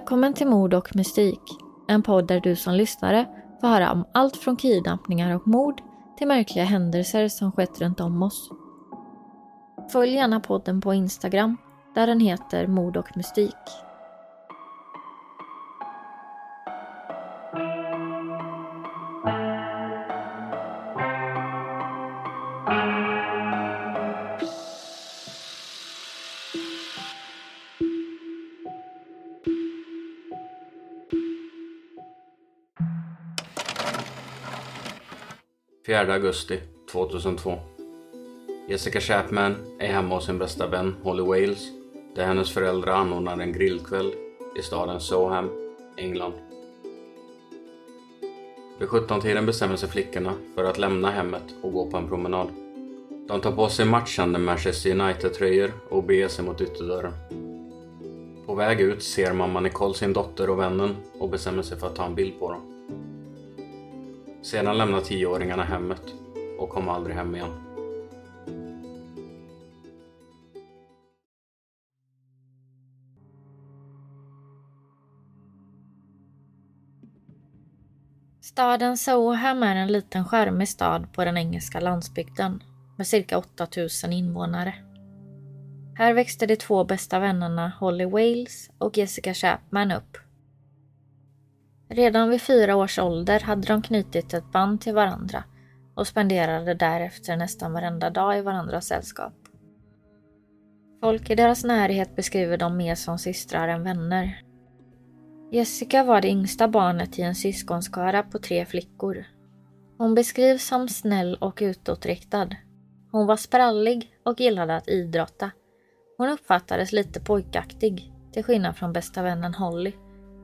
Välkommen till Mord och mystik. En podd där du som lyssnare får höra om allt från kidnappningar och mord till märkliga händelser som skett runt om oss. Följ gärna podden på Instagram där den heter Mord och mystik. Fjärde augusti 2002. Jessica Chapman är hemma hos sin bästa vän Holly Wales där hennes föräldrar anordnar en grillkväll i staden Soham, England. Vid 17-tiden bestämmer sig flickorna för att lämna hemmet och gå på en promenad. De tar på sig matchande Manchester United-tröjor och beger sig mot ytterdörren. På väg ut ser mamma Nicole sin dotter och vännen och bestämmer sig för att ta en bild på dem. Sedan lämnar tioåringarna hemmet och kommer aldrig hem igen. Staden Soham är en liten skärmig stad på den engelska landsbygden med cirka 8000 invånare. Här växte de två bästa vännerna Holly Wales och Jessica Chapman upp. Redan vid fyra års ålder hade de knutit ett band till varandra och spenderade därefter nästan varenda dag i varandras sällskap. Folk i deras närhet beskriver dem mer som systrar än vänner. Jessica var det yngsta barnet i en syskonskara på tre flickor. Hon beskrivs som snäll och utåtriktad. Hon var sprallig och gillade att idrotta. Hon uppfattades lite pojkaktig, till skillnad från bästa vännen Holly,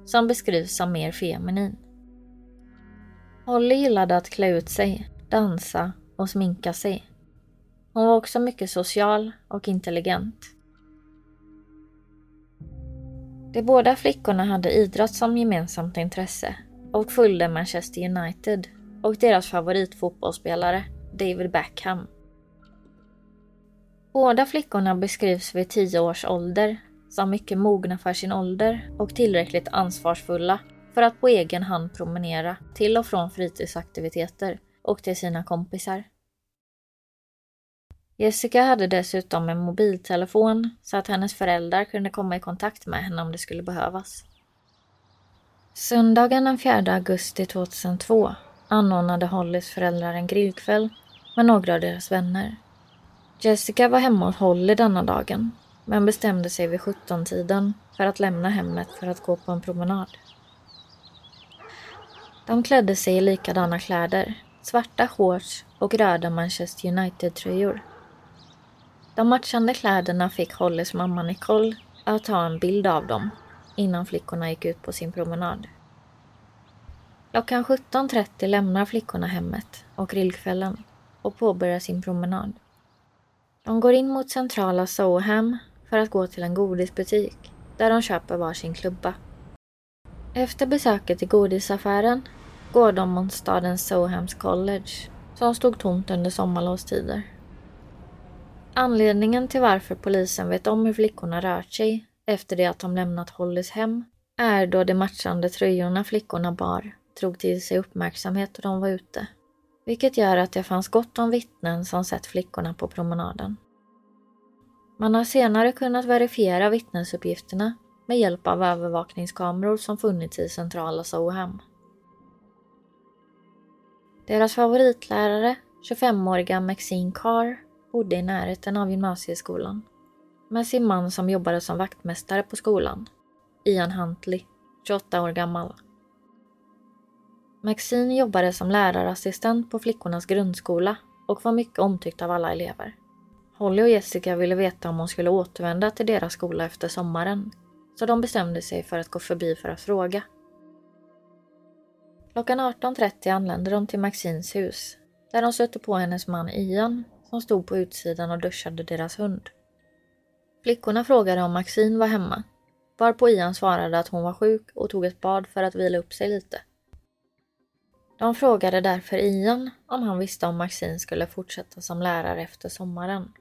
som beskrivs som mer feminin. Holly gillade att klä ut sig, dansa och sminka sig. Hon var också mycket social och intelligent. De båda flickorna hade idrott som gemensamt intresse och följde Manchester United och deras favoritfotbollsspelare David Beckham. Båda flickorna beskrivs vid tio års ålder som mycket mogna för sin ålder och tillräckligt ansvarsfulla för att på egen hand promenera till och från fritidsaktiviteter och till sina kompisar. Jessica hade dessutom en mobiltelefon så att hennes föräldrar kunde komma i kontakt med henne om det skulle behövas. Söndagen den 4 augusti 2002 anordnade Hollys föräldrar en grillkväll med några av deras vänner. Jessica var hemma hos Holly denna dagen men bestämde sig vid 17-tiden för att lämna hemmet för att gå på en promenad. De klädde sig i likadana kläder, svarta shorts och röda Manchester United-tröjor. De matchande kläderna fick Hollys mamma Nicole att ta en bild av dem innan flickorna gick ut på sin promenad. Klockan 17.30 lämnar flickorna hemmet och grillkvällen och påbörjar sin promenad. De går in mot centrala Soham för att gå till en godisbutik där de köper varsin klubba. Efter besöket i godisaffären går de mot stadens Sohams College som stod tomt under sommarlovstider. Anledningen till varför polisen vet om hur flickorna rört sig efter det att de lämnat Hollys hem är då de matchande tröjorna flickorna bar drog till sig uppmärksamhet då de var ute. Vilket gör att det fanns gott om vittnen som sett flickorna på promenaden. Man har senare kunnat verifiera vittnesuppgifterna med hjälp av övervakningskameror som funnits i centrala Soham. Deras favoritlärare, 25-åriga Maxine Carr, bodde i närheten av gymnasieskolan med sin man som jobbade som vaktmästare på skolan, Ian Huntley, 28 år gammal. Maxine jobbade som lärarassistent på flickornas grundskola och var mycket omtyckt av alla elever. Holly och Jessica ville veta om hon skulle återvända till deras skola efter sommaren, så de bestämde sig för att gå förbi för att fråga. Klockan 18.30 anlände de till Maxines hus, där de stötte på hennes man Ian som stod på utsidan och duschade deras hund. Flickorna frågade om Maxine var hemma, varpå Ian svarade att hon var sjuk och tog ett bad för att vila upp sig lite. De frågade därför Ian om han visste om Maxine skulle fortsätta som lärare efter sommaren.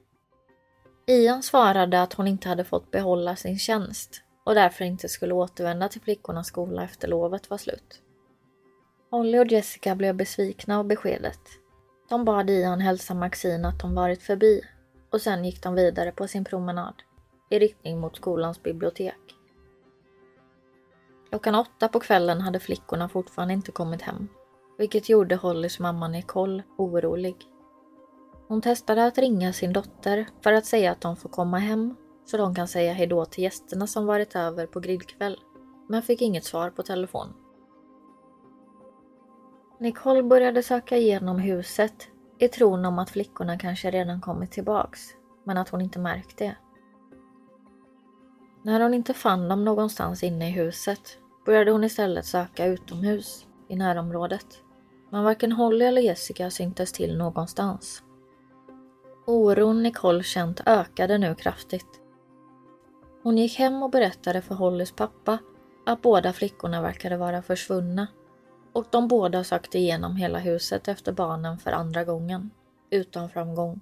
Ian svarade att hon inte hade fått behålla sin tjänst och därför inte skulle återvända till flickornas skola efter lovet var slut. Holly och Jessica blev besvikna av beskedet. De bad Ian hälsa Maxine att de varit förbi och sen gick de vidare på sin promenad i riktning mot skolans bibliotek. Klockan åtta på kvällen hade flickorna fortfarande inte kommit hem, vilket gjorde Hollys mamma Nicole orolig. Hon testade att ringa sin dotter för att säga att de får komma hem så de kan säga hejdå till gästerna som varit över på grillkväll, men fick inget svar på telefon. Nicole började söka igenom huset i tron om att flickorna kanske redan kommit tillbaks, men att hon inte märkt det. När hon inte fann dem någonstans inne i huset började hon istället söka utomhus i närområdet. Men varken Holly eller Jessica syntes till någonstans. Oron Nicole känt ökade nu kraftigt. Hon gick hem och berättade för Hollys pappa att båda flickorna verkade vara försvunna och de båda sökte igenom hela huset efter barnen för andra gången, utan framgång.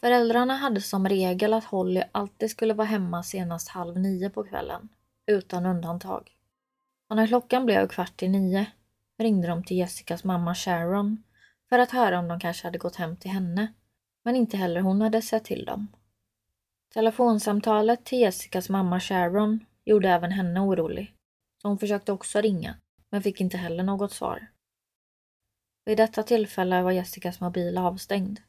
Föräldrarna hade som regel att Holly alltid skulle vara hemma senast halv nio på kvällen, utan undantag. Och när klockan blev kvart i nio ringde de till Jessicas mamma Sharon för att höra om de kanske hade gått hem till henne, men inte heller hon hade sett till dem. Telefonsamtalet till Jessicas mamma Sharon gjorde även henne orolig, så hon försökte också ringa, men fick inte heller något svar. Vid detta tillfälle var Jessicas mobil avstängd.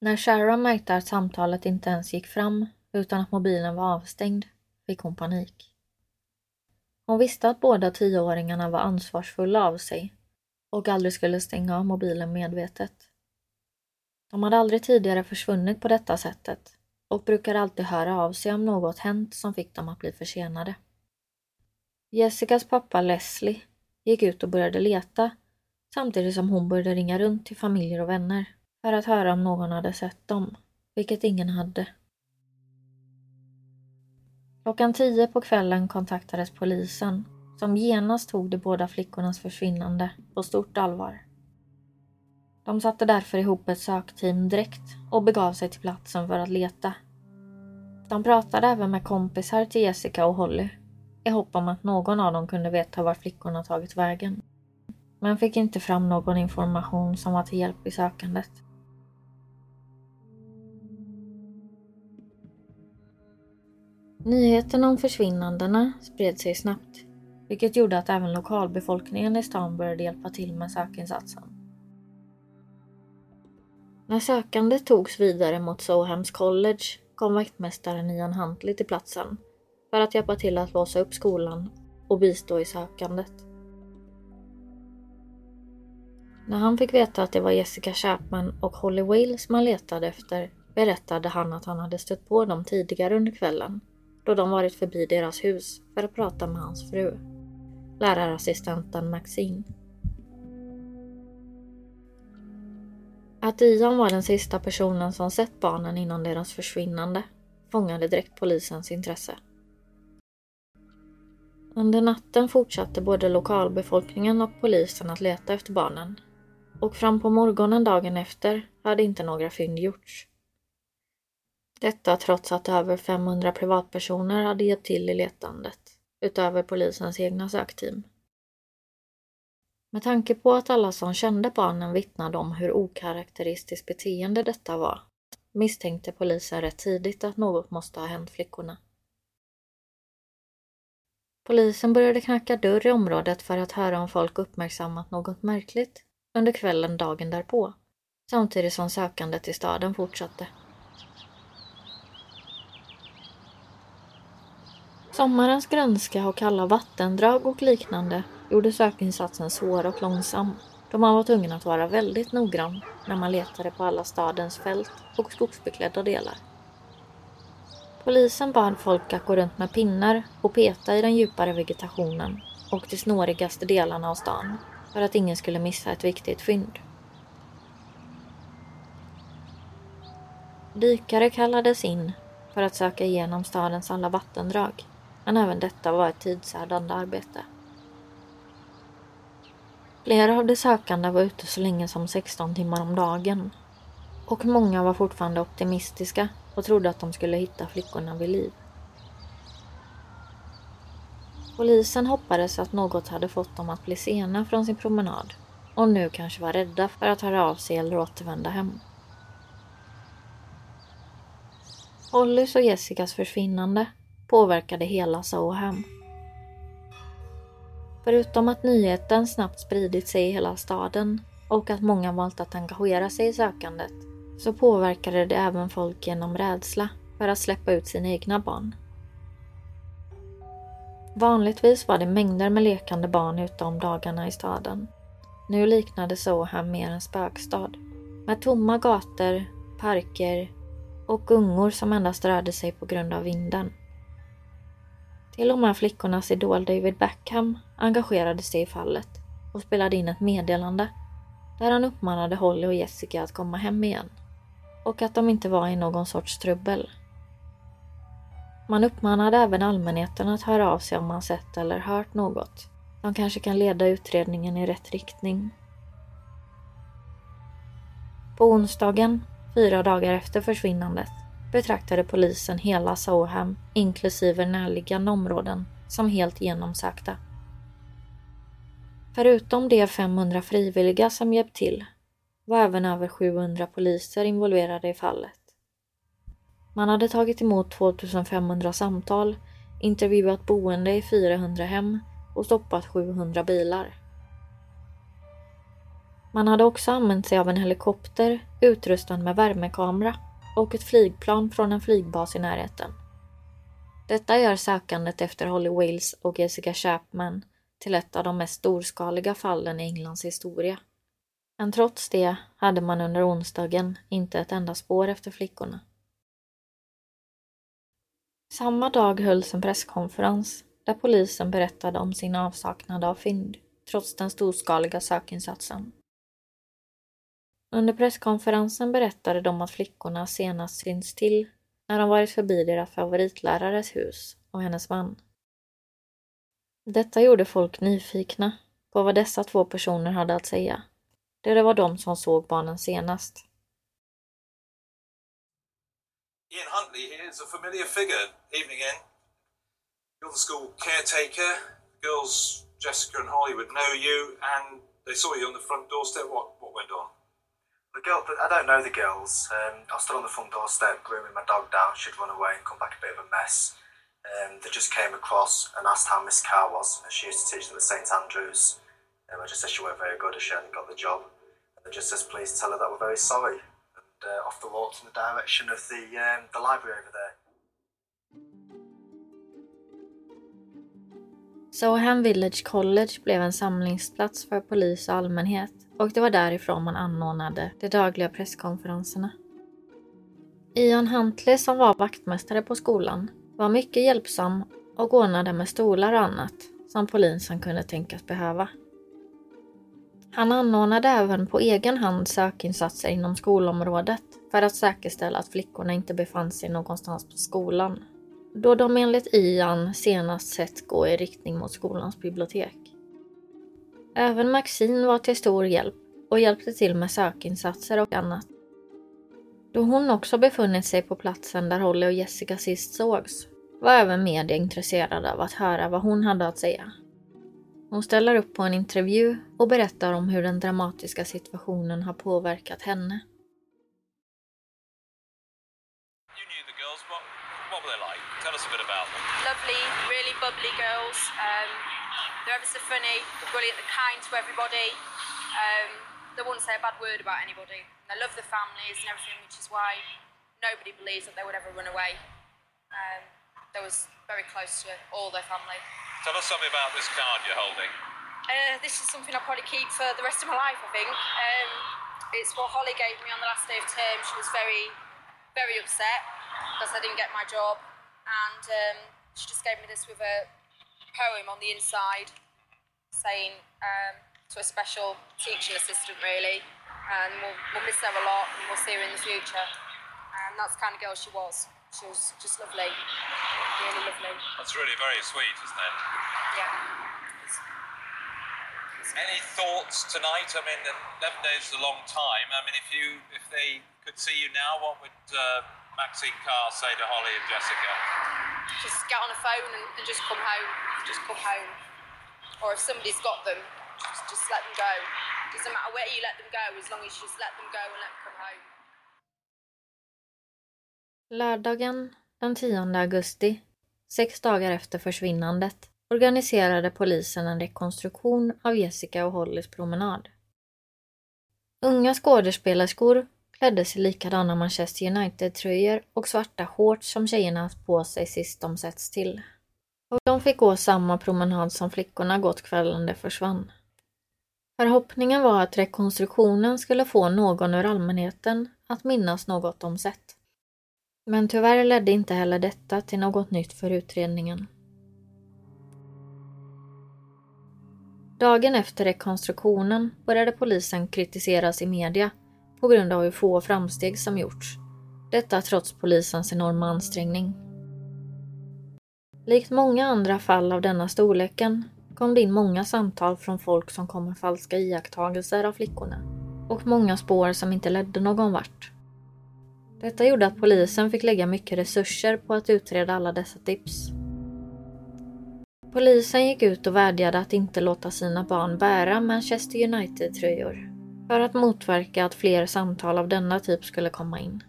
När Sharon märkte att samtalet inte ens gick fram utan att mobilen var avstängd fick hon panik. Hon visste att båda tioåringarna var ansvarsfulla av sig och aldrig skulle stänga av mobilen medvetet. De hade aldrig tidigare försvunnit på detta sättet och brukade alltid höra av sig om något hänt som fick dem att bli försenade. Jessicas pappa Leslie gick ut och började leta samtidigt som hon började ringa runt till familjer och vänner för att höra om någon hade sett dem, vilket ingen hade. Klockan tio på kvällen kontaktades polisen som genast tog de båda flickornas försvinnande på stort allvar. De satte därför ihop ett sökteam direkt och begav sig till platsen för att leta. De pratade även med kompisar till Jessica och Holly i hopp om att någon av dem kunde veta var flickorna tagit vägen. Men fick inte fram någon information som var till hjälp i sökandet. Nyheten om försvinnandena spred sig snabbt, vilket gjorde att även lokalbefolkningen i stan började hjälpa till med sökinsatsen. När sökandet togs vidare mot Sohams College kom vaktmästaren Ian Huntley till platsen för att hjälpa till att låsa upp skolan och bistå i sökandet. När han fick veta att det var Jessica Chapman och Holly Wales man letade efter berättade han att han hade stött på dem tidigare under kvällen då de varit förbi deras hus för att prata med hans fru, lärarassistenten Maxine. Att Ian var den sista personen som sett barnen innan deras försvinnande fångade direkt polisens intresse. Under natten fortsatte både lokalbefolkningen och polisen att leta efter barnen och fram på morgonen dagen efter hade inte några fynd gjorts. Detta trots att över 500 privatpersoner hade hjälpt till i letandet, utöver polisens egna sökteam. Med tanke på att alla som kände barnen vittnade om hur okaraktäristiskt beteende detta var misstänkte polisen rätt tidigt att något måste ha hänt flickorna. Polisen började knacka dörr i området för att höra om folk uppmärksammat något märkligt under kvällen dagen därpå, samtidigt som sökandet i staden fortsatte. Sommarens grönska och kalla vattendrag och liknande gjorde sökinsatsen svår och långsam då man var tvungen att vara väldigt noggrann när man letade på alla stadens fält och skogsbeklädda delar. Polisen bad folk att gå runt med pinnar och peta i den djupare vegetationen och de snårigaste delarna av stan för att ingen skulle missa ett viktigt fynd. Dykare kallades in för att söka igenom stadens alla vattendrag men även detta var ett tidsödande arbete. Flera av de sökande var ute så länge som 16 timmar om dagen och många var fortfarande optimistiska och trodde att de skulle hitta flickorna vid liv. Polisen hoppades att något hade fått dem att bli sena från sin promenad och nu kanske var rädda för att höra av sig eller återvända hem. Hollys och Jessicas försvinnande påverkade hela Soham. Förutom att nyheten snabbt spridit sig i hela staden och att många valt att engagera sig i sökandet så påverkade det även folk genom rädsla för att släppa ut sina egna barn. Vanligtvis var det mängder med lekande barn ute om dagarna i staden. Nu liknade Soham mer en spökstad. Med tomma gator, parker och gungor som endast rörde sig på grund av vinden. Till och med flickornas idol David Beckham engagerade sig i fallet och spelade in ett meddelande där han uppmanade Holly och Jessica att komma hem igen och att de inte var i någon sorts trubbel. Man uppmanade även allmänheten att höra av sig om man sett eller hört något som kanske kan leda utredningen i rätt riktning. På onsdagen, fyra dagar efter försvinnandet, betraktade polisen hela Soham, inklusive närliggande områden, som helt genomsökta. Förutom de 500 frivilliga som hjälpt till var även över 700 poliser involverade i fallet. Man hade tagit emot 2500 samtal, intervjuat boende i 400 hem och stoppat 700 bilar. Man hade också använt sig av en helikopter utrustad med värmekamera och ett flygplan från en flygbas i närheten. Detta gör sökandet efter Holly Wales och Jessica Chapman till ett av de mest storskaliga fallen i Englands historia. Men trots det hade man under onsdagen inte ett enda spår efter flickorna. Samma dag hölls en presskonferens där polisen berättade om sin avsaknad av fynd, trots den storskaliga sökinsatsen. Under presskonferensen berättade de att flickorna senast synts till när de varit förbi deras favoritlärares hus och hennes man. Detta gjorde folk nyfikna på vad dessa två personer hade att säga. Det var de som såg barnen senast. Ian Huntley here is a familiar figure. Evening, Ian. You're the school caretaker. Girls, Jessica and Hollywood, know you, and they saw you on the front doorstep. What what went on? The girl, I don't know the girls. Um, I stood on the front doorstep grooming my dog down. She'd run away and come back a bit of a mess. Um, they just came across and asked how Miss Carr was. She used to teach them at St Andrews. Um, I just said she weren't very good as she hadn't got the job. And they just says, please tell her that we're very sorry uh, off the walk in the direction of the, um, the library over there. Soham Village College blev en samlingsplats för polis och allmänhet och det var därifrån man anordnade de dagliga presskonferenserna. Ian Huntley som var vaktmästare på skolan var mycket hjälpsam och ordnade med stolar och annat som polisen kunde tänkas behöva. Han anordnade även på egen hand sökinsatser inom skolområdet för att säkerställa att flickorna inte befann sig någonstans på skolan. Då de enligt Ian senast sett gå i riktning mot skolans bibliotek. Även Maxine var till stor hjälp och hjälpte till med sökinsatser och annat. Då hon också befunnit sig på platsen där Holly och Jessica sist sågs var även media intresserade av att höra vad hon hade att säga. Hon ställer upp på en intervju och berättar om hur den dramatiska situationen har påverkat henne. Girls. Um, they're ever so funny, they're brilliant, they're kind to everybody. Um, they won't say a bad word about anybody. They love their families and everything, which is why nobody believes that they would ever run away. Um, they was very close to all their family. Tell us something about this card you're holding. Uh, this is something I'll probably keep for the rest of my life, I think. Um, it's what Holly gave me on the last day of term. She was very, very upset because I didn't get my job. And um, she just gave me this with a poem on the inside saying um, to a special teaching assistant, really. And we'll, we'll miss her a lot and we'll see her in the future. And that's the kind of girl she was. She was just lovely, really lovely. That's really very sweet, isn't it? Yeah. Any thoughts tonight? I mean, 11 days is a long time. I mean, if you if they could see you now, what would uh, Maxine Carr say to Holly and Jessica? Just get on a phone and, and just come home. Just come home. Or if somebody's got them, just, just let them go. Doesn't matter where you let them go, as long as you just let them go and let them come home. Lördagen den 10 augusti, sex dagar efter försvinnandet, organiserade polisen en rekonstruktion av Jessica och Hollys promenad. Unga skådespelerskor klädde sig likadana Manchester United-tröjor och svarta shorts som tjejerna haft på sig sist de setts till. Och de fick gå samma promenad som flickorna gått kvällen de försvann. Förhoppningen var att rekonstruktionen skulle få någon ur allmänheten att minnas något de sett. Men tyvärr ledde inte heller detta till något nytt för utredningen. Dagen efter rekonstruktionen började polisen kritiseras i media på grund av hur få framsteg som gjorts. Detta trots polisens enorma ansträngning. Likt många andra fall av denna storleken kom det in många samtal från folk som kom med falska iakttagelser av flickorna och många spår som inte ledde någon vart. Detta gjorde att polisen fick lägga mycket resurser på att utreda alla dessa tips. Polisen gick ut och vädjade att inte låta sina barn bära Manchester United-tröjor för att motverka att fler samtal av denna typ skulle komma in.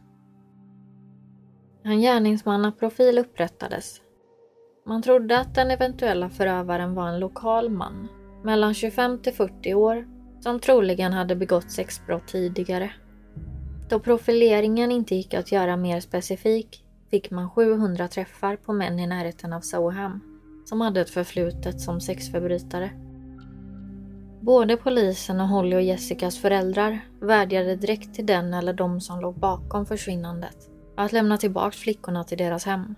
En gärningsmannaprofil upprättades. Man trodde att den eventuella förövaren var en lokal man, mellan 25 till 40 år, som troligen hade begått sexbrott tidigare. Då profileringen inte gick att göra mer specifik fick man 700 träffar på män i närheten av Soham som hade ett förflutet som sexförbrytare. Både polisen och Holly och Jessicas föräldrar vädjade direkt till den eller de som låg bakom försvinnandet att lämna tillbaka flickorna till deras hem.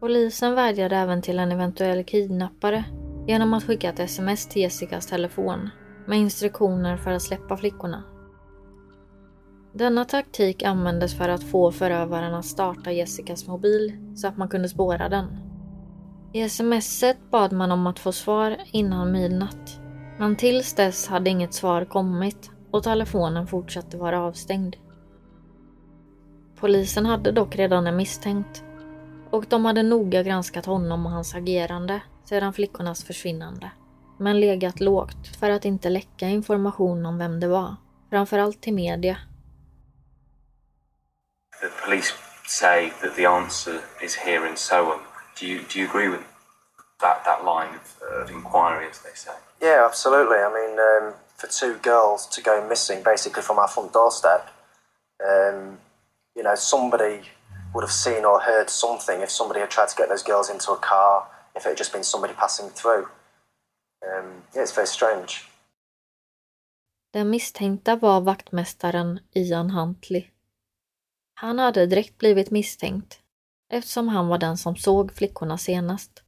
Polisen vädjade även till en eventuell kidnappare genom att skicka ett sms till Jessicas telefon med instruktioner för att släppa flickorna. Denna taktik användes för att få förövaren att starta Jessicas mobil så att man kunde spåra den. I smset bad man om att få svar innan midnatt. Men tills dess hade inget svar kommit och telefonen fortsatte vara avstängd. Polisen hade dock redan en misstänkt och de hade noga granskat honom och hans agerande sedan flickornas försvinnande. Men legat lågt för att inte läcka information om vem det var, framförallt till media. The police say that the answer is here in Soham. Do you do you agree with that that line of, of inquiry, as they say? Yeah, absolutely. I mean, um, for two girls to go missing basically from our front doorstep, um, you know, somebody would have seen or heard something if somebody had tried to get those girls into a car, if it had just been somebody passing through. Um, yeah, it's very strange. Den misstänkta var vaktmästaren Ian Huntley. Han hade direkt blivit misstänkt eftersom han var den som såg flickorna senast.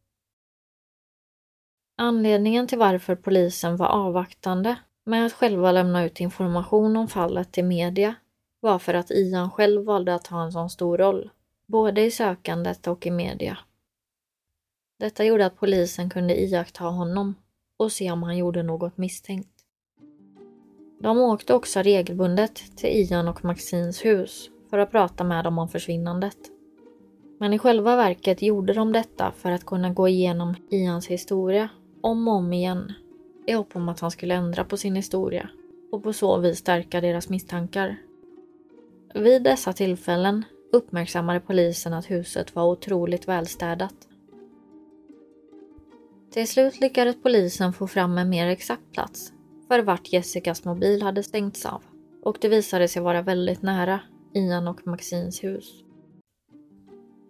Anledningen till varför polisen var avvaktande med att själva lämna ut information om fallet till media var för att Ian själv valde att ha en sån stor roll, både i sökandet och i media. Detta gjorde att polisen kunde iaktta honom och se om han gjorde något misstänkt. De åkte också regelbundet till Ian och Maxines hus för att prata med dem om försvinnandet. Men i själva verket gjorde de detta för att kunna gå igenom Ians historia om och om igen i hopp om att han skulle ändra på sin historia och på så vis stärka deras misstankar. Vid dessa tillfällen uppmärksammade polisen att huset var otroligt välstädat. Till slut lyckades polisen få fram en mer exakt plats för vart Jessicas mobil hade stängts av och det visade sig vara väldigt nära Ian och Maxines hus.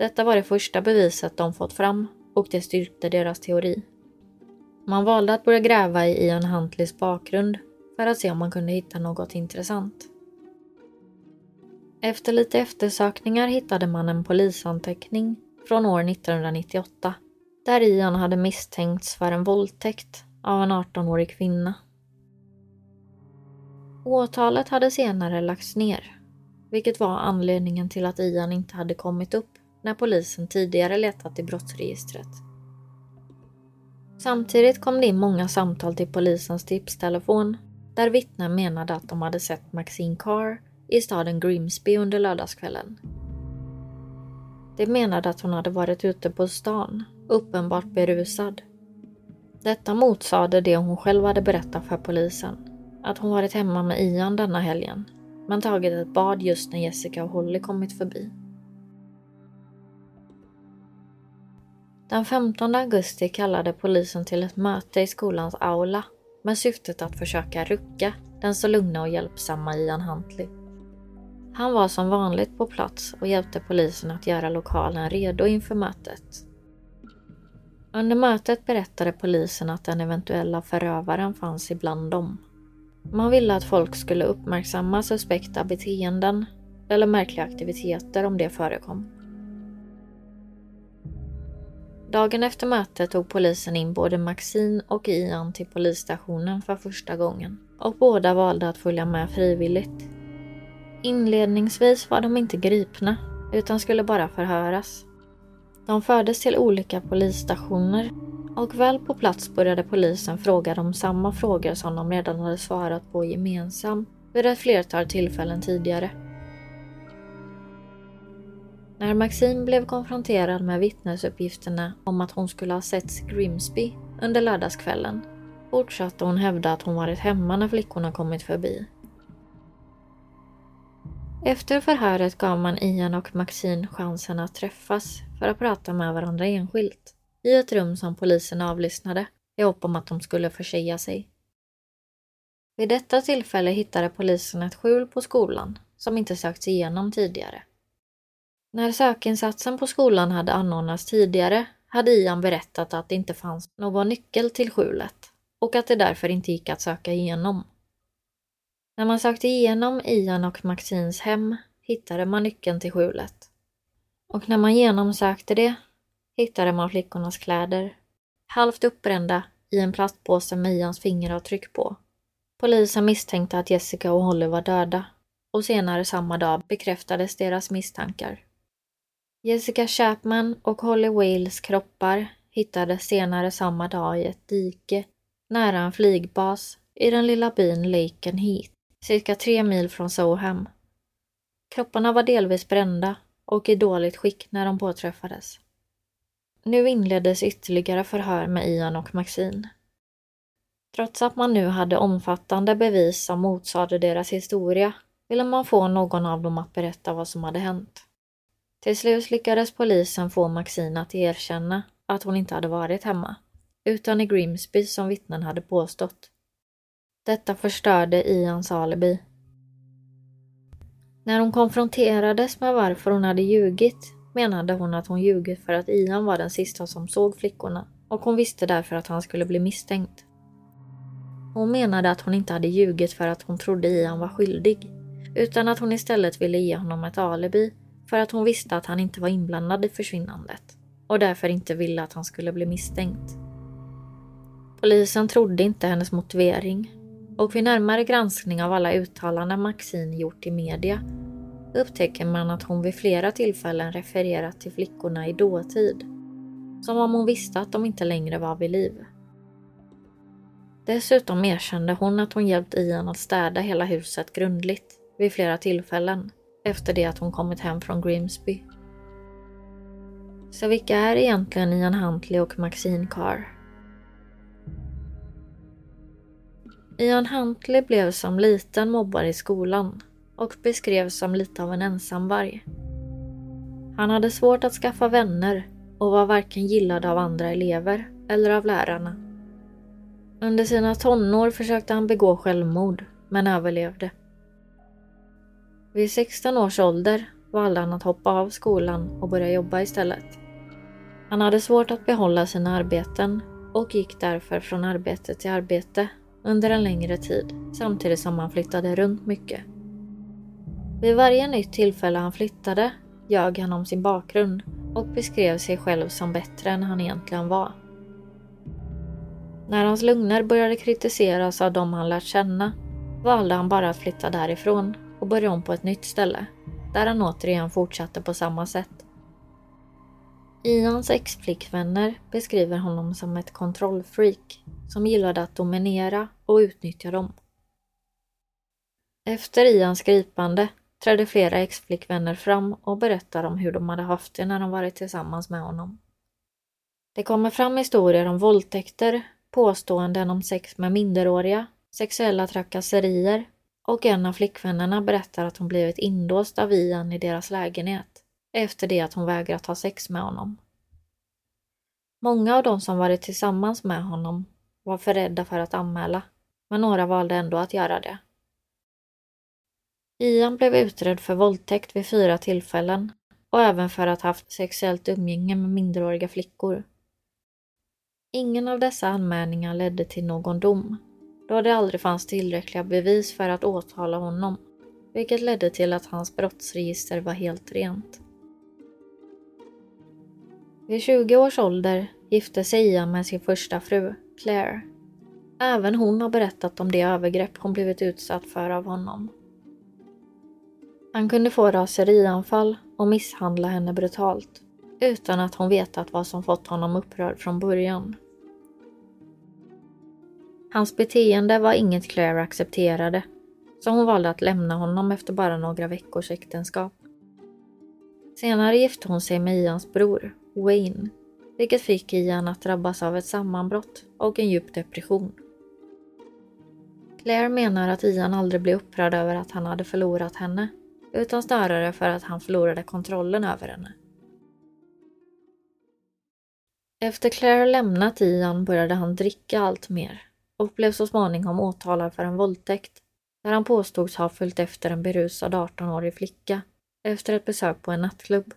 Detta var det första beviset de fått fram och det styrkte deras teori. Man valde att börja gräva i Ian Huntleys bakgrund för att se om man kunde hitta något intressant. Efter lite eftersökningar hittade man en polisanteckning från år 1998 där Ian hade misstänkts för en våldtäkt av en 18-årig kvinna. Åtalet hade senare lagts ner, vilket var anledningen till att Ian inte hade kommit upp när polisen tidigare letat i brottsregistret. Samtidigt kom det in många samtal till polisens tipstelefon där vittnen menade att de hade sett Maxine Carr i staden Grimsby under lördagskvällen. De menade att hon hade varit ute på stan, uppenbart berusad. Detta motsade det hon själv hade berättat för polisen, att hon varit hemma med Ian denna helgen, men tagit ett bad just när Jessica och Holly kommit förbi. Den 15 augusti kallade polisen till ett möte i skolans aula med syftet att försöka rucka den så lugna och hjälpsamma Ian Huntley. Han var som vanligt på plats och hjälpte polisen att göra lokalen redo inför mötet. Under mötet berättade polisen att den eventuella förövaren fanns ibland dem. Man ville att folk skulle uppmärksamma suspekta beteenden eller märkliga aktiviteter om det förekom. Dagen efter mötet tog polisen in både Maxine och Ian till polisstationen för första gången och båda valde att följa med frivilligt. Inledningsvis var de inte gripna utan skulle bara förhöras. De fördes till olika polisstationer och väl på plats började polisen fråga dem samma frågor som de redan hade svarat på gemensamt vid ett flertal tillfällen tidigare. När Maxine blev konfronterad med vittnesuppgifterna om att hon skulle ha setts Grimsby under lördagskvällen fortsatte hon hävda att hon varit hemma när flickorna kommit förbi. Efter förhöret gav man Ian och Maxine chansen att träffas för att prata med varandra enskilt i ett rum som polisen avlyssnade i hopp om att de skulle försäga sig. Vid detta tillfälle hittade polisen ett skjul på skolan som inte sökts igenom tidigare. När sökinsatsen på skolan hade anordnats tidigare hade Ian berättat att det inte fanns någon nyckel till skjulet och att det därför inte gick att söka igenom. När man sökte igenom Ian och Maxins hem hittade man nyckeln till skjulet. Och när man genomsökte det hittade man flickornas kläder, halvt uppbrända i en plastpåse med Ians fingeravtryck på. Polisen misstänkte att Jessica och Holly var döda och senare samma dag bekräftades deras misstankar. Jessica Chapman och Holly Wales kroppar hittades senare samma dag i ett dike nära en flygbas i den lilla byn Laken Heath, cirka tre mil från Soham. Kropparna var delvis brända och i dåligt skick när de påträffades. Nu inleddes ytterligare förhör med Ian och Maxine. Trots att man nu hade omfattande bevis som motsade deras historia ville man få någon av dem att berätta vad som hade hänt. Till slut lyckades polisen få Maxine att erkänna att hon inte hade varit hemma, utan i Grimsby som vittnen hade påstått. Detta förstörde Ians alibi. När hon konfronterades med varför hon hade ljugit menade hon att hon ljugit för att Ian var den sista som såg flickorna och hon visste därför att han skulle bli misstänkt. Hon menade att hon inte hade ljugit för att hon trodde Ian var skyldig, utan att hon istället ville ge honom ett alibi för att hon visste att han inte var inblandad i försvinnandet och därför inte ville att han skulle bli misstänkt. Polisen trodde inte hennes motivering och vid närmare granskning av alla uttalanden Maxine gjort i media upptäcker man att hon vid flera tillfällen refererat till flickorna i dåtid. Som om hon visste att de inte längre var vid liv. Dessutom erkände hon att hon hjälpt Ian att städa hela huset grundligt vid flera tillfällen efter det att hon kommit hem från Grimsby. Så vilka är egentligen Ian Huntley och Maxine Carr? Ian Huntley blev som liten mobbad i skolan och beskrevs som lite av en ensamvarg. Han hade svårt att skaffa vänner och var varken gillad av andra elever eller av lärarna. Under sina tonår försökte han begå självmord, men överlevde. Vid 16 års ålder valde han att hoppa av skolan och börja jobba istället. Han hade svårt att behålla sina arbeten och gick därför från arbete till arbete under en längre tid samtidigt som han flyttade runt mycket. Vid varje nytt tillfälle han flyttade ljög han om sin bakgrund och beskrev sig själv som bättre än han egentligen var. När hans lögner började kritiseras av de han lärt känna valde han bara att flytta därifrån och börja om på ett nytt ställe, där han återigen fortsatte på samma sätt. Ians ex-flickvänner beskriver honom som ett kontrollfreak som gillade att dominera och utnyttja dem. Efter Ians gripande trädde flera ex-flickvänner fram och berättade om hur de hade haft det när de varit tillsammans med honom. Det kommer fram historier om våldtäkter, påståenden om sex med minderåriga, sexuella trakasserier och en av flickvännerna berättar att hon blivit inlåst av Ian i deras lägenhet efter det att hon vägrat ha sex med honom. Många av de som varit tillsammans med honom var för rädda för att anmäla, men några valde ändå att göra det. Ian blev utredd för våldtäkt vid fyra tillfällen och även för att ha haft sexuellt umgänge med minderåriga flickor. Ingen av dessa anmälningar ledde till någon dom, då det aldrig fanns tillräckliga bevis för att åtala honom, vilket ledde till att hans brottsregister var helt rent. Vid 20 års ålder gifte sig Ian med sin första fru, Claire. Även hon har berättat om det övergrepp hon blivit utsatt för av honom. Han kunde få raserianfall och misshandla henne brutalt utan att hon vetat vad som fått honom upprörd från början. Hans beteende var inget Claire accepterade, så hon valde att lämna honom efter bara några veckors äktenskap. Senare gifte hon sig med Ians bror, Wayne, vilket fick Ian att drabbas av ett sammanbrott och en djup depression. Claire menar att Ian aldrig blev upprörd över att han hade förlorat henne, utan snarare för att han förlorade kontrollen över henne. Efter Claire lämnat Ian började han dricka allt mer och blev så småningom åtalad för en våldtäkt där han påstods ha följt efter en berusad 18-årig flicka efter ett besök på en nattklubb.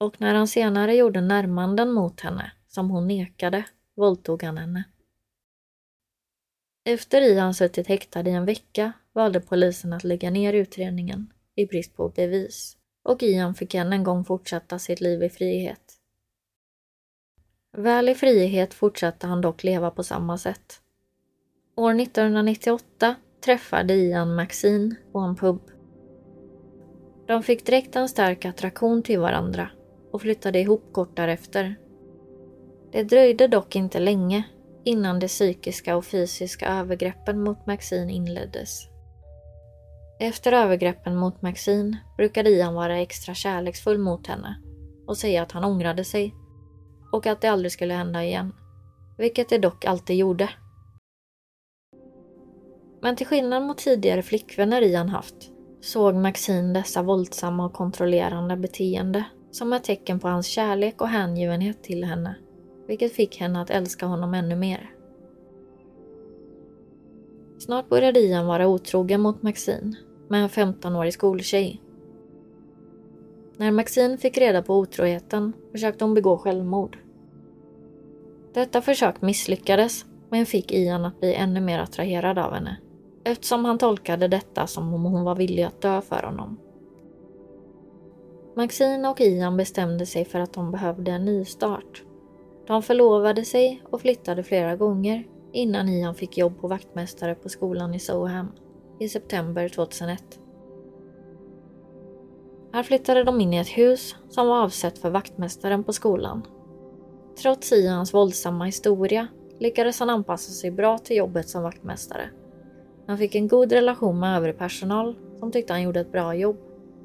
Och när han senare gjorde närmanden mot henne, som hon nekade, våldtog han henne. Efter Ian suttit häktad i en vecka valde polisen att lägga ner utredningen i brist på bevis och Ian fick än en gång fortsätta sitt liv i frihet. Väl i frihet fortsatte han dock leva på samma sätt. År 1998 träffade Ian Maxine på en pub. De fick direkt en stark attraktion till varandra och flyttade ihop kort därefter. Det dröjde dock inte länge innan de psykiska och fysiska övergreppen mot Maxine inleddes. Efter övergreppen mot Maxine brukade Ian vara extra kärleksfull mot henne och säga att han ångrade sig och att det aldrig skulle hända igen. Vilket det dock alltid gjorde. Men till skillnad mot tidigare flickvänner Ian haft såg Maxine dessa våldsamma och kontrollerande beteende som ett tecken på hans kärlek och hängivenhet till henne, vilket fick henne att älska honom ännu mer. Snart började Ian vara otrogen mot Maxine med en 15-årig skoltjej. När Maxine fick reda på otroheten försökte hon begå självmord. Detta försök misslyckades men fick Ian att bli ännu mer attraherad av henne eftersom han tolkade detta som om hon var villig att dö för honom. Maxine och Ian bestämde sig för att de behövde en nystart. De förlovade sig och flyttade flera gånger innan Ian fick jobb på vaktmästare på skolan i Soham i september 2001. Här flyttade de in i ett hus som var avsett för vaktmästaren på skolan. Trots Ians våldsamma historia lyckades han anpassa sig bra till jobbet som vaktmästare. Han fick en god relation med övrig personal som tyckte han gjorde ett bra jobb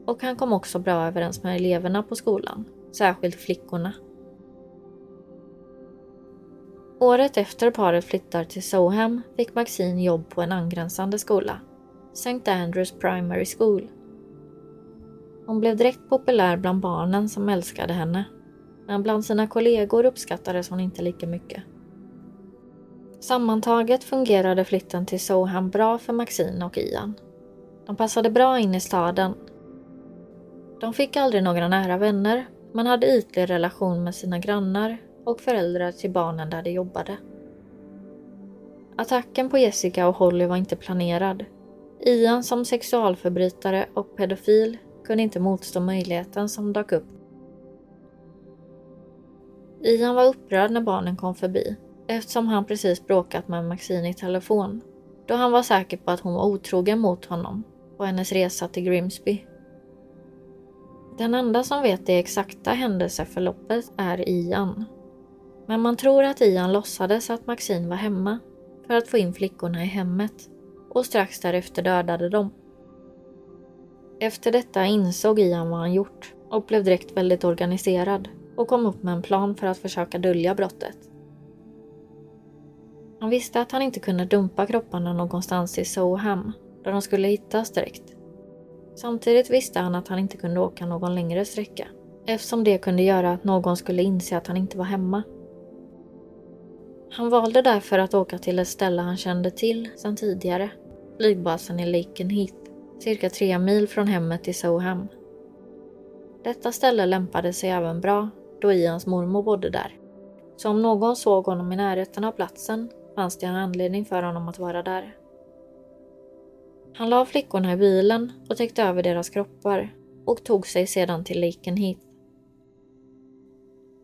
och han kom också bra överens med eleverna på skolan, särskilt flickorna. Året efter paret flyttar till Soham fick Maxine jobb på en angränsande skola, St. Andrews Primary School. Hon blev direkt populär bland barnen som älskade henne, men bland sina kollegor uppskattades hon inte lika mycket. Sammantaget fungerade flytten till Soham bra för Maxine och Ian. De passade bra in i staden. De fick aldrig några nära vänner, men hade ytlig relation med sina grannar och föräldrar till barnen där de jobbade. Attacken på Jessica och Holly var inte planerad. Ian som sexualförbrytare och pedofil kunde inte motstå möjligheten som dök upp. Ian var upprörd när barnen kom förbi eftersom han precis bråkat med Maxine i telefon då han var säker på att hon var otrogen mot honom på hennes resa till Grimsby. Den enda som vet det exakta händelseförloppet är Ian. Men man tror att Ian låtsades att Maxine var hemma för att få in flickorna i hemmet och strax därefter dödade dem. Efter detta insåg Ian vad han gjort och blev direkt väldigt organiserad och kom upp med en plan för att försöka dölja brottet. Han visste att han inte kunde dumpa kropparna någonstans i Soham där de skulle hittas direkt. Samtidigt visste han att han inte kunde åka någon längre sträcka eftersom det kunde göra att någon skulle inse att han inte var hemma. Han valde därför att åka till ett ställe han kände till sedan tidigare, flygbasen i Lakenheath, cirka tre mil från hemmet i Soham. Detta ställe lämpade sig även bra då Ians mormor bodde där. Så om någon såg honom i närheten av platsen fanns det en anledning för honom att vara där. Han la flickorna i bilen och täckte över deras kroppar och tog sig sedan till Lakenheath.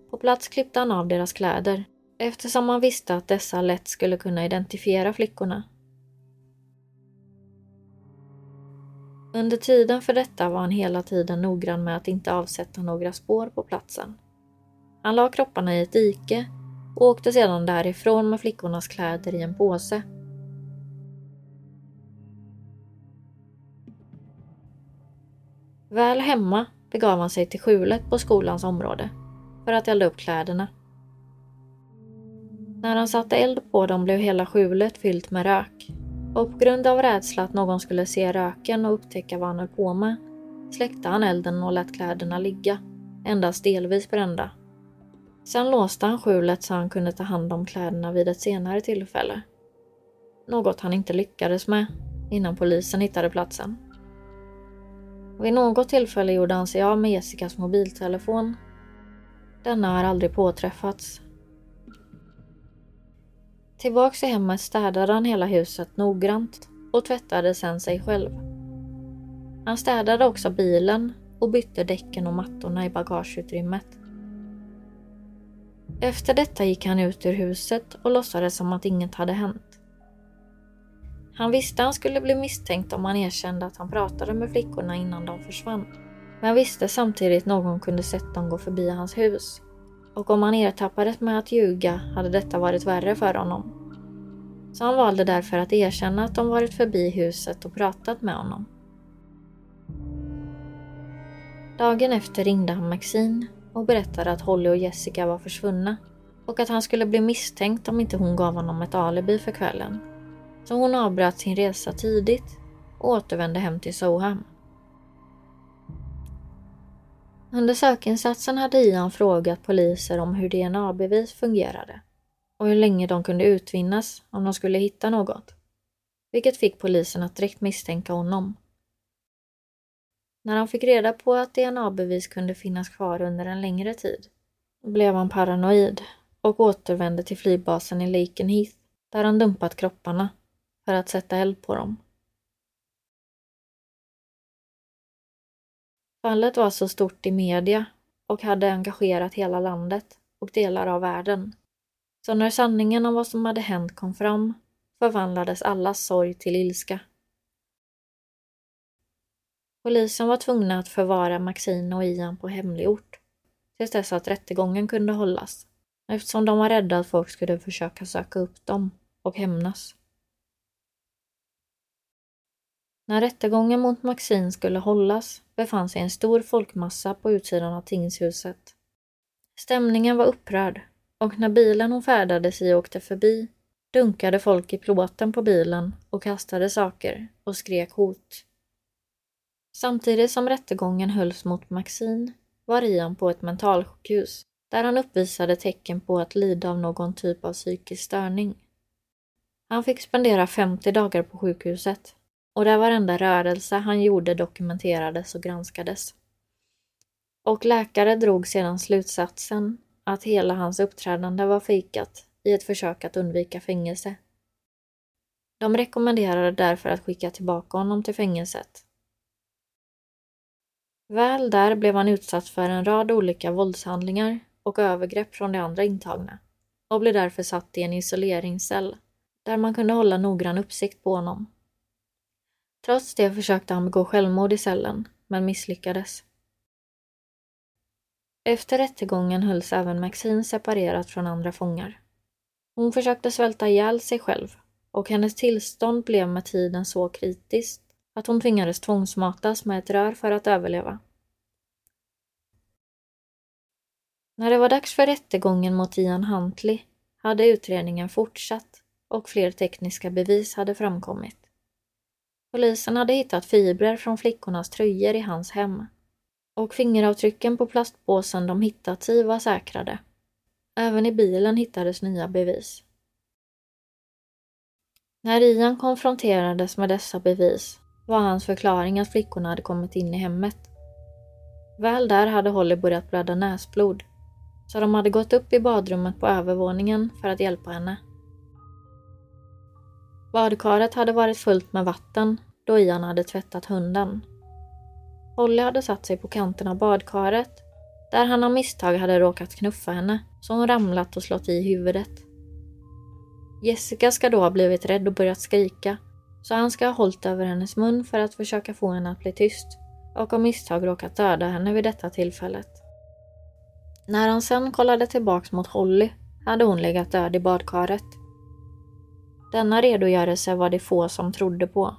På plats klippte han av deras kläder eftersom han visste att dessa lätt skulle kunna identifiera flickorna. Under tiden för detta var han hela tiden noggrann med att inte avsätta några spår på platsen. Han la kropparna i ett dike och åkte sedan därifrån med flickornas kläder i en påse. Väl hemma begav han sig till skjulet på skolans område för att elda upp kläderna. När han satte eld på dem blev hela skjulet fyllt med rök och på grund av rädsla att någon skulle se röken och upptäcka vad han höll på med släckte han elden och lät kläderna ligga, endast delvis brända. Sen låste han skjulet så han kunde ta hand om kläderna vid ett senare tillfälle. Något han inte lyckades med innan polisen hittade platsen. Vid något tillfälle gjorde han sig av med Jessicas mobiltelefon. Denna har aldrig påträffats. Tillbaks i hemmet städade han hela huset noggrant och tvättade sen sig själv. Han städade också bilen och bytte däcken och mattorna i bagageutrymmet. Efter detta gick han ut ur huset och låtsades som att inget hade hänt. Han visste han skulle bli misstänkt om han erkände att han pratade med flickorna innan de försvann. Men visste samtidigt någon kunde sett dem gå förbi hans hus. Och om han ertappades med att ljuga hade detta varit värre för honom. Så han valde därför att erkänna att de varit förbi huset och pratat med honom. Dagen efter ringde han Maxine och berättade att Holly och Jessica var försvunna och att han skulle bli misstänkt om inte hon gav honom ett alibi för kvällen. Så hon avbröt sin resa tidigt och återvände hem till Soham. Under sökinsatsen hade Ian frågat poliser om hur DNA-bevis fungerade och hur länge de kunde utvinnas om de skulle hitta något. Vilket fick polisen att direkt misstänka honom. När han fick reda på att DNA-bevis kunde finnas kvar under en längre tid blev han paranoid och återvände till flygbasen i Lakenheath där han dumpat kropparna för att sätta eld på dem. Fallet var så stort i media och hade engagerat hela landet och delar av världen. Så när sanningen om vad som hade hänt kom fram förvandlades allas sorg till ilska. Polisen var tvungna att förvara Maxine och Ian på hemlig ort tills dess att rättegången kunde hållas eftersom de var rädda att folk skulle försöka söka upp dem och hämnas. När rättegången mot Maxine skulle hållas befann sig en stor folkmassa på utsidan av tingshuset. Stämningen var upprörd och när bilen hon färdades i åkte förbi dunkade folk i plåten på bilen och kastade saker och skrek hot. Samtidigt som rättegången hölls mot Maxine var Ian på ett mentalsjukhus där han uppvisade tecken på att lida av någon typ av psykisk störning. Han fick spendera 50 dagar på sjukhuset och där varenda rörelse han gjorde dokumenterades och granskades. Och läkare drog sedan slutsatsen att hela hans uppträdande var fejkat i ett försök att undvika fängelse. De rekommenderade därför att skicka tillbaka honom till fängelset. Väl där blev han utsatt för en rad olika våldshandlingar och övergrepp från de andra intagna och blev därför satt i en isoleringscell där man kunde hålla noggrann uppsikt på honom. Trots det försökte han begå självmord i cellen, men misslyckades. Efter rättegången hölls även Maxine separerat från andra fångar. Hon försökte svälta ihjäl sig själv och hennes tillstånd blev med tiden så kritiskt att hon tvingades tvångsmatas med ett rör för att överleva. När det var dags för rättegången mot Ian Huntley hade utredningen fortsatt och fler tekniska bevis hade framkommit. Polisen hade hittat fibrer från flickornas tröjor i hans hem och fingeravtrycken på plastpåsen de hittat i var säkrade. Även i bilen hittades nya bevis. När Ian konfronterades med dessa bevis var hans förklaring att flickorna hade kommit in i hemmet. Väl där hade Holly börjat blöda näsblod, så de hade gått upp i badrummet på övervåningen för att hjälpa henne. Badkaret hade varit fullt med vatten då Ian hade tvättat hunden. Holly hade satt sig på kanten av badkaret där han av misstag hade råkat knuffa henne så hon ramlat och slått i huvudet. Jessica ska då ha blivit rädd och börjat skrika så han ska ha hållit över hennes mun för att försöka få henne att bli tyst och av misstag råkat döda henne vid detta tillfället. När han sen kollade tillbaks mot Holly hade hon legat död i badkaret. Denna redogörelse var det få som trodde på.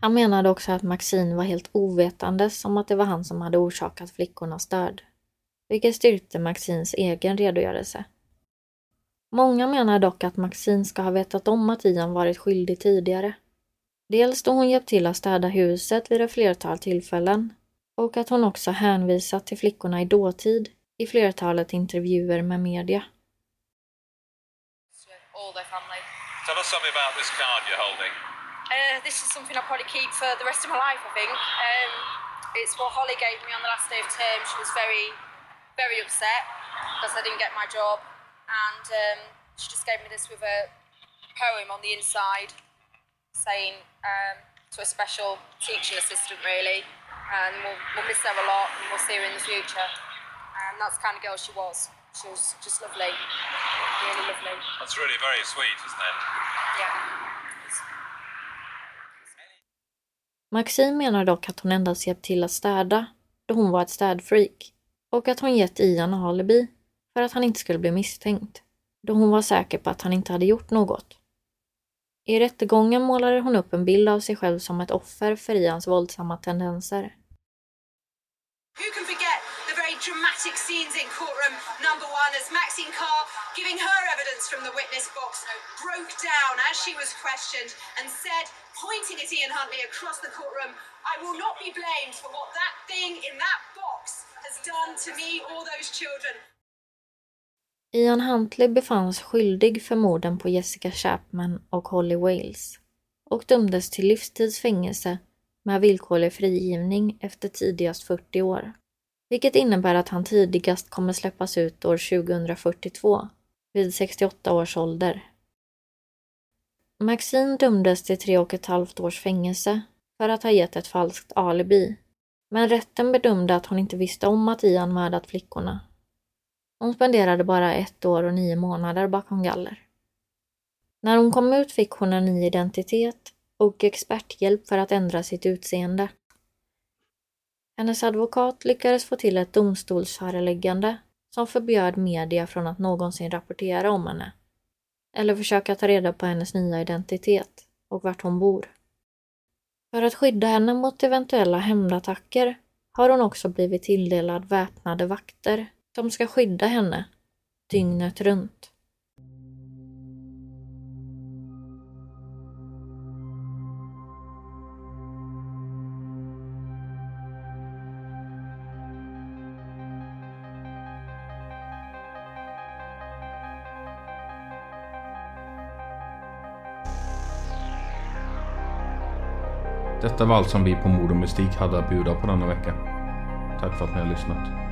Han menade också att Maxine var helt ovetandes om att det var han som hade orsakat flickornas död, vilket styrkte Maxines egen redogörelse. Många menar dock att Maxine ska ha vetat om att Ian varit skyldig tidigare. Dels då hon hjälpt till att städa huset vid ett flertal tillfällen och att hon också hänvisat till flickorna i dåtid i flertalet intervjuer med media. Tell us something about this card you're holding. Uh, this is something I'll probably keep for the rest of my life, I think. Um, it's what Holly gave me on the last day of term. She was very, very upset because I didn't get my job. And um, she just gave me this with a poem on the inside saying um, to a special teaching assistant, really. And we'll, we'll miss her a lot and we'll see her in the future. And that's the kind of girl she was. She was just lovely. Really lovely. That's really very sweet, isn't it? Yeah. Maxine menar dock att hon endast hjälpt till att städa då hon var ett städfreak och att hon gett Ian alibi för att han inte skulle bli misstänkt då hon var säker på att han inte hade gjort något. I rättegången målade hon upp en bild av sig själv som ett offer för Ians våldsamma tendenser. Who can forget the very dramatic scenes in courtroom number one as Maxine Carr, giving her evidence from the witness box, broke down as she was questioned and said, pointing at Ian Huntley across the courtroom, I will not be blamed for what that thing in that box has done to me or those children. Ian Huntley befanns skyldig för morden på Jessica Chapman och Holly Wales och dömdes till livstidsfängelse med villkorlig frigivning efter tidigast 40 år. Vilket innebär att han tidigast kommer släppas ut år 2042 vid 68 års ålder. Maxine dömdes till tre och ett halvt års fängelse för att ha gett ett falskt alibi. Men rätten bedömde att hon inte visste om att Ian mördat flickorna hon spenderade bara ett år och nio månader bakom galler. När hon kom ut fick hon en ny identitet och experthjälp för att ändra sitt utseende. Hennes advokat lyckades få till ett domstolsföreläggande som förbjöd media från att någonsin rapportera om henne eller försöka ta reda på hennes nya identitet och vart hon bor. För att skydda henne mot eventuella hämndattacker har hon också blivit tilldelad väpnade vakter de ska skydda henne dygnet runt. Detta var allt som vi på Mord och Mystik hade att bjuda på denna vecka. Tack för att ni har lyssnat.